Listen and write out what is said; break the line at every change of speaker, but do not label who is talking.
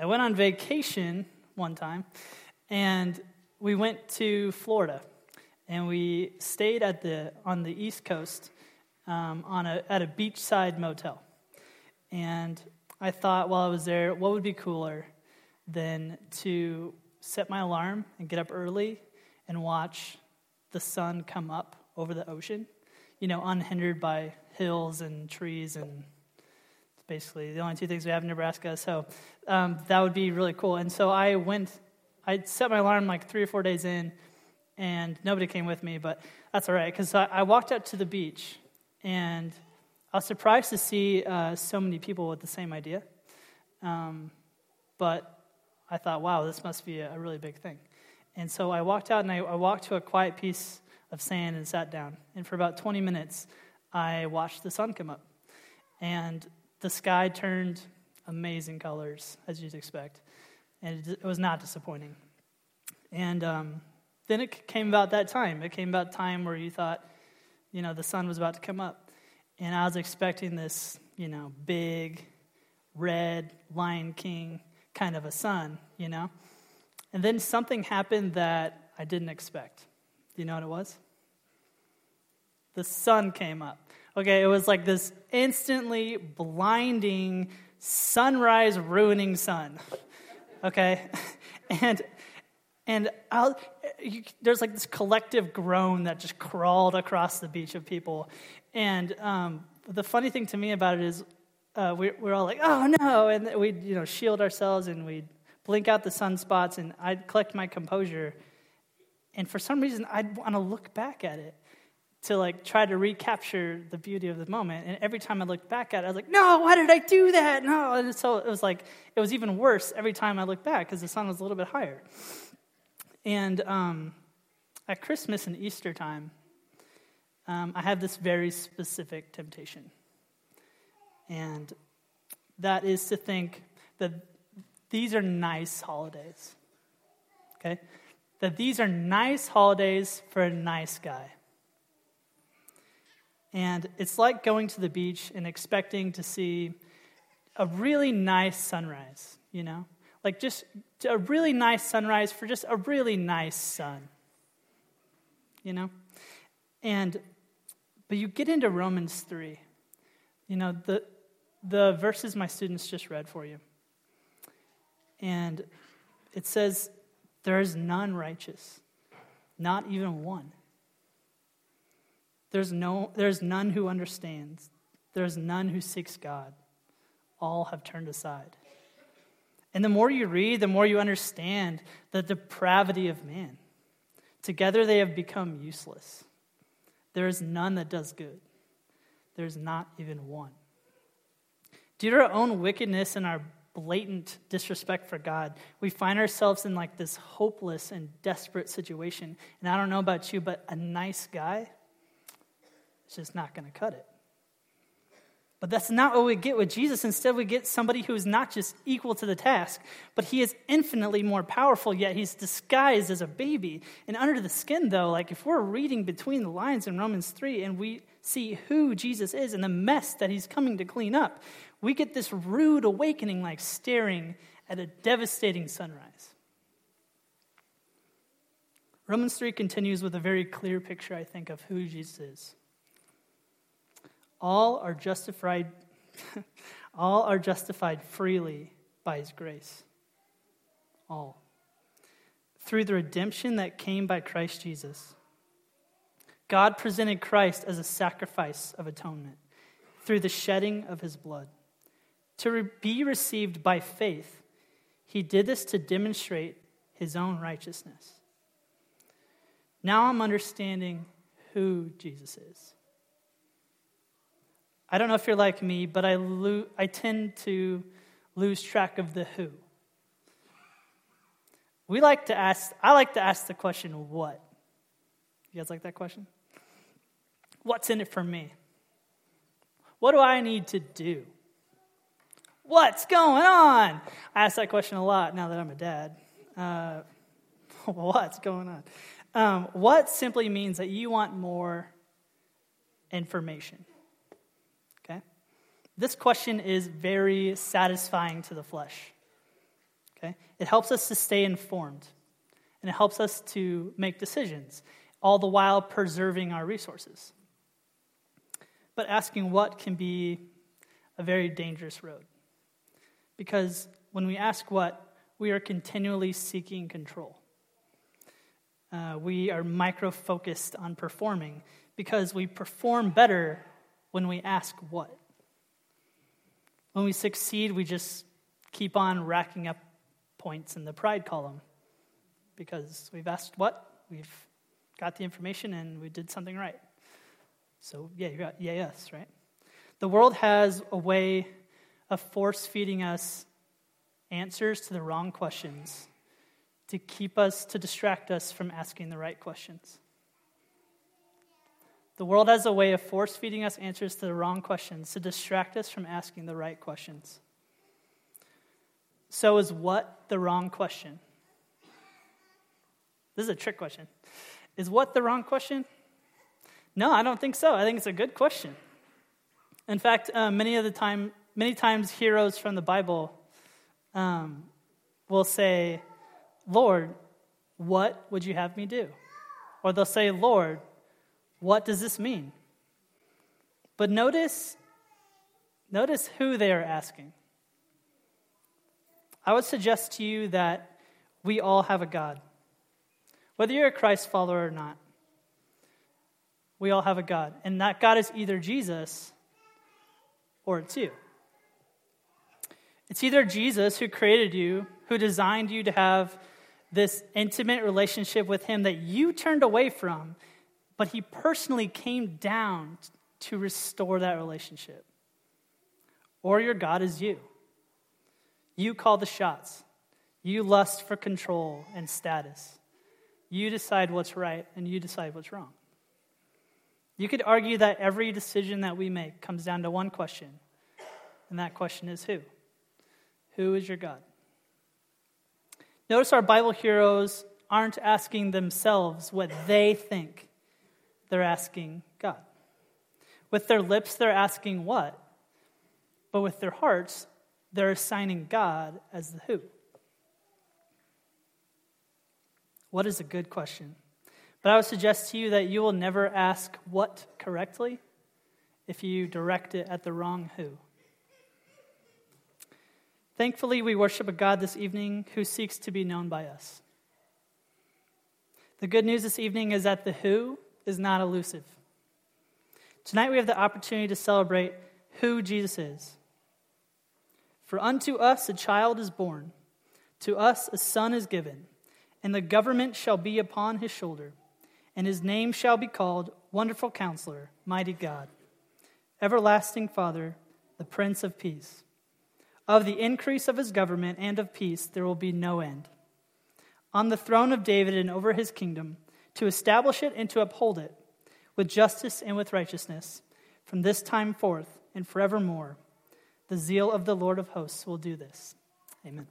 I went on vacation one time, and we went to Florida, and we stayed at the on the East Coast um, on a at a beachside motel. And I thought while I was there, what would be cooler than to set my alarm and get up early and watch the sun come up over the ocean, you know, unhindered by hills and trees and basically the only two things we have in Nebraska. So um, that would be really cool. And so I went, I set my alarm like three or four days in, and nobody came with me, but that's all right because I, I, walked out to the beach, and I was surprised to see uh, so many people with the same idea. Um, but I thought, wow, this must be a, really big thing. And so I walked out and I, I walked to a quiet piece of sand and sat down. And for about 20 minutes, I watched the sun come up. And the sky turned amazing colors, as you'd expect. And it, was not disappointing. And um, then it came about that time. It came about time where you thought, you know, the sun was about to come up. And I was expecting this, you know, big, red, Lion King kind of a sun, you know? And then something happened that I didn't expect. Do you know what it was? The sun came up. Okay, it was like this instantly blinding, sunrise ruining sun. Okay? And and I'll, you, there's like this collective groan that just crawled across the beach of people. And um, the funny thing to me about it is uh, we, we're all like, oh no, and we'd you know shield ourselves and we'd blink out the sunspots, and I'd collect my composure. And for some reason, I'd want to look back at it to like try to recapture the beauty of the moment. And every time I looked back at it, I was like, no, why did I do that? No. And so it was like, it was even worse every time I looked back because the sun was a little bit higher. And um, at Christmas and Easter time, um, I have this very specific temptation. And that is to think that these are nice holidays. Okay? That these are nice holidays for a nice guy. And it's like going to the beach and expecting to see a really nice sunrise, you know? Like just a really nice sunrise for just a really nice sun, you know? And, but you get into Romans 3, you know, the, the verses my students just read for you. And it says, There is none righteous, not even one. There's, no, there's none who understands. There's none who seeks God. All have turned aside. And the more you read, the more you understand the depravity of man. Together they have become useless. There is none that does good. There's not even one. Due to our own wickedness and our blatant disrespect for God, we find ourselves in like this hopeless and desperate situation. And I don't know about you, but a nice guy it's just not going to cut it. But that's not what we get with Jesus. Instead, we get somebody who is not just equal to the task, but he is infinitely more powerful, yet he's disguised as a baby. And under the skin, though, like if we're reading between the lines in Romans 3 and we see who Jesus is and the mess that he's coming to clean up, we get this rude awakening like staring at a devastating sunrise. Romans 3 continues with a very clear picture, I think, of who Jesus is. All are justified all are justified freely by his grace. All. Through the redemption that came by Christ Jesus. God presented Christ as a sacrifice of atonement through the shedding of his blood. To re- be received by faith, he did this to demonstrate his own righteousness. Now I'm understanding who Jesus is. I don't know if you're like me, but I, lo- I tend to lose track of the who. We like to ask, I like to ask the question, what? You guys like that question? What's in it for me? What do I need to do? What's going on? I ask that question a lot now that I'm a dad. Uh, what's going on? Um, what simply means that you want more information. This question is very satisfying to the flesh. Okay? It helps us to stay informed, and it helps us to make decisions, all the while preserving our resources. But asking what can be a very dangerous road. Because when we ask what, we are continually seeking control. Uh, we are micro focused on performing because we perform better when we ask what. When we succeed, we just keep on racking up points in the pride column because we've asked what, we've got the information, and we did something right. So, yeah, you got yeah, yes, right? The world has a way of force feeding us answers to the wrong questions to keep us, to distract us from asking the right questions. The world has a way of force feeding us answers to the wrong questions to distract us from asking the right questions. So, is what the wrong question? This is a trick question. Is what the wrong question? No, I don't think so. I think it's a good question. In fact, uh, many of the time, many times, heroes from the Bible um, will say, "Lord, what would you have me do?" Or they'll say, "Lord, what does this mean?" But notice, notice who they are asking. I would suggest to you that we all have a God. Whether you're a Christ follower or not, we all have a God. And that God is either Jesus or it's you. It's either Jesus who created you, who designed you to have this intimate relationship with Him that you turned away from, but He personally came down to restore that relationship. Or your God is you. You call the shots. You lust for control and status. You decide what's right and you decide what's wrong. You could argue that every decision that we make comes down to one question, and that question is who? Who is your God? Notice our Bible heroes aren't asking themselves what they think, they're asking God. With their lips, they're asking what? But with their hearts, they're assigning God as the who. What is a good question? But I would suggest to you that you will never ask what correctly if you direct it at the wrong who. Thankfully, we worship a God this evening who seeks to be known by us. The good news this evening is that the who is not elusive. Tonight, we have the opportunity to celebrate who Jesus is. For unto us a child is born, to us a son is given and the government shall be upon his shoulder, and his name shall be called Wonderful Counselor, Mighty God, Everlasting Father, the Prince of Peace. Of the increase of his government and of peace there will be no end. On the throne of David and over his kingdom, to establish it and to uphold it, with justice and with righteousness, from this time forth and forevermore. The zeal of the Lord of hosts will do this. Amen.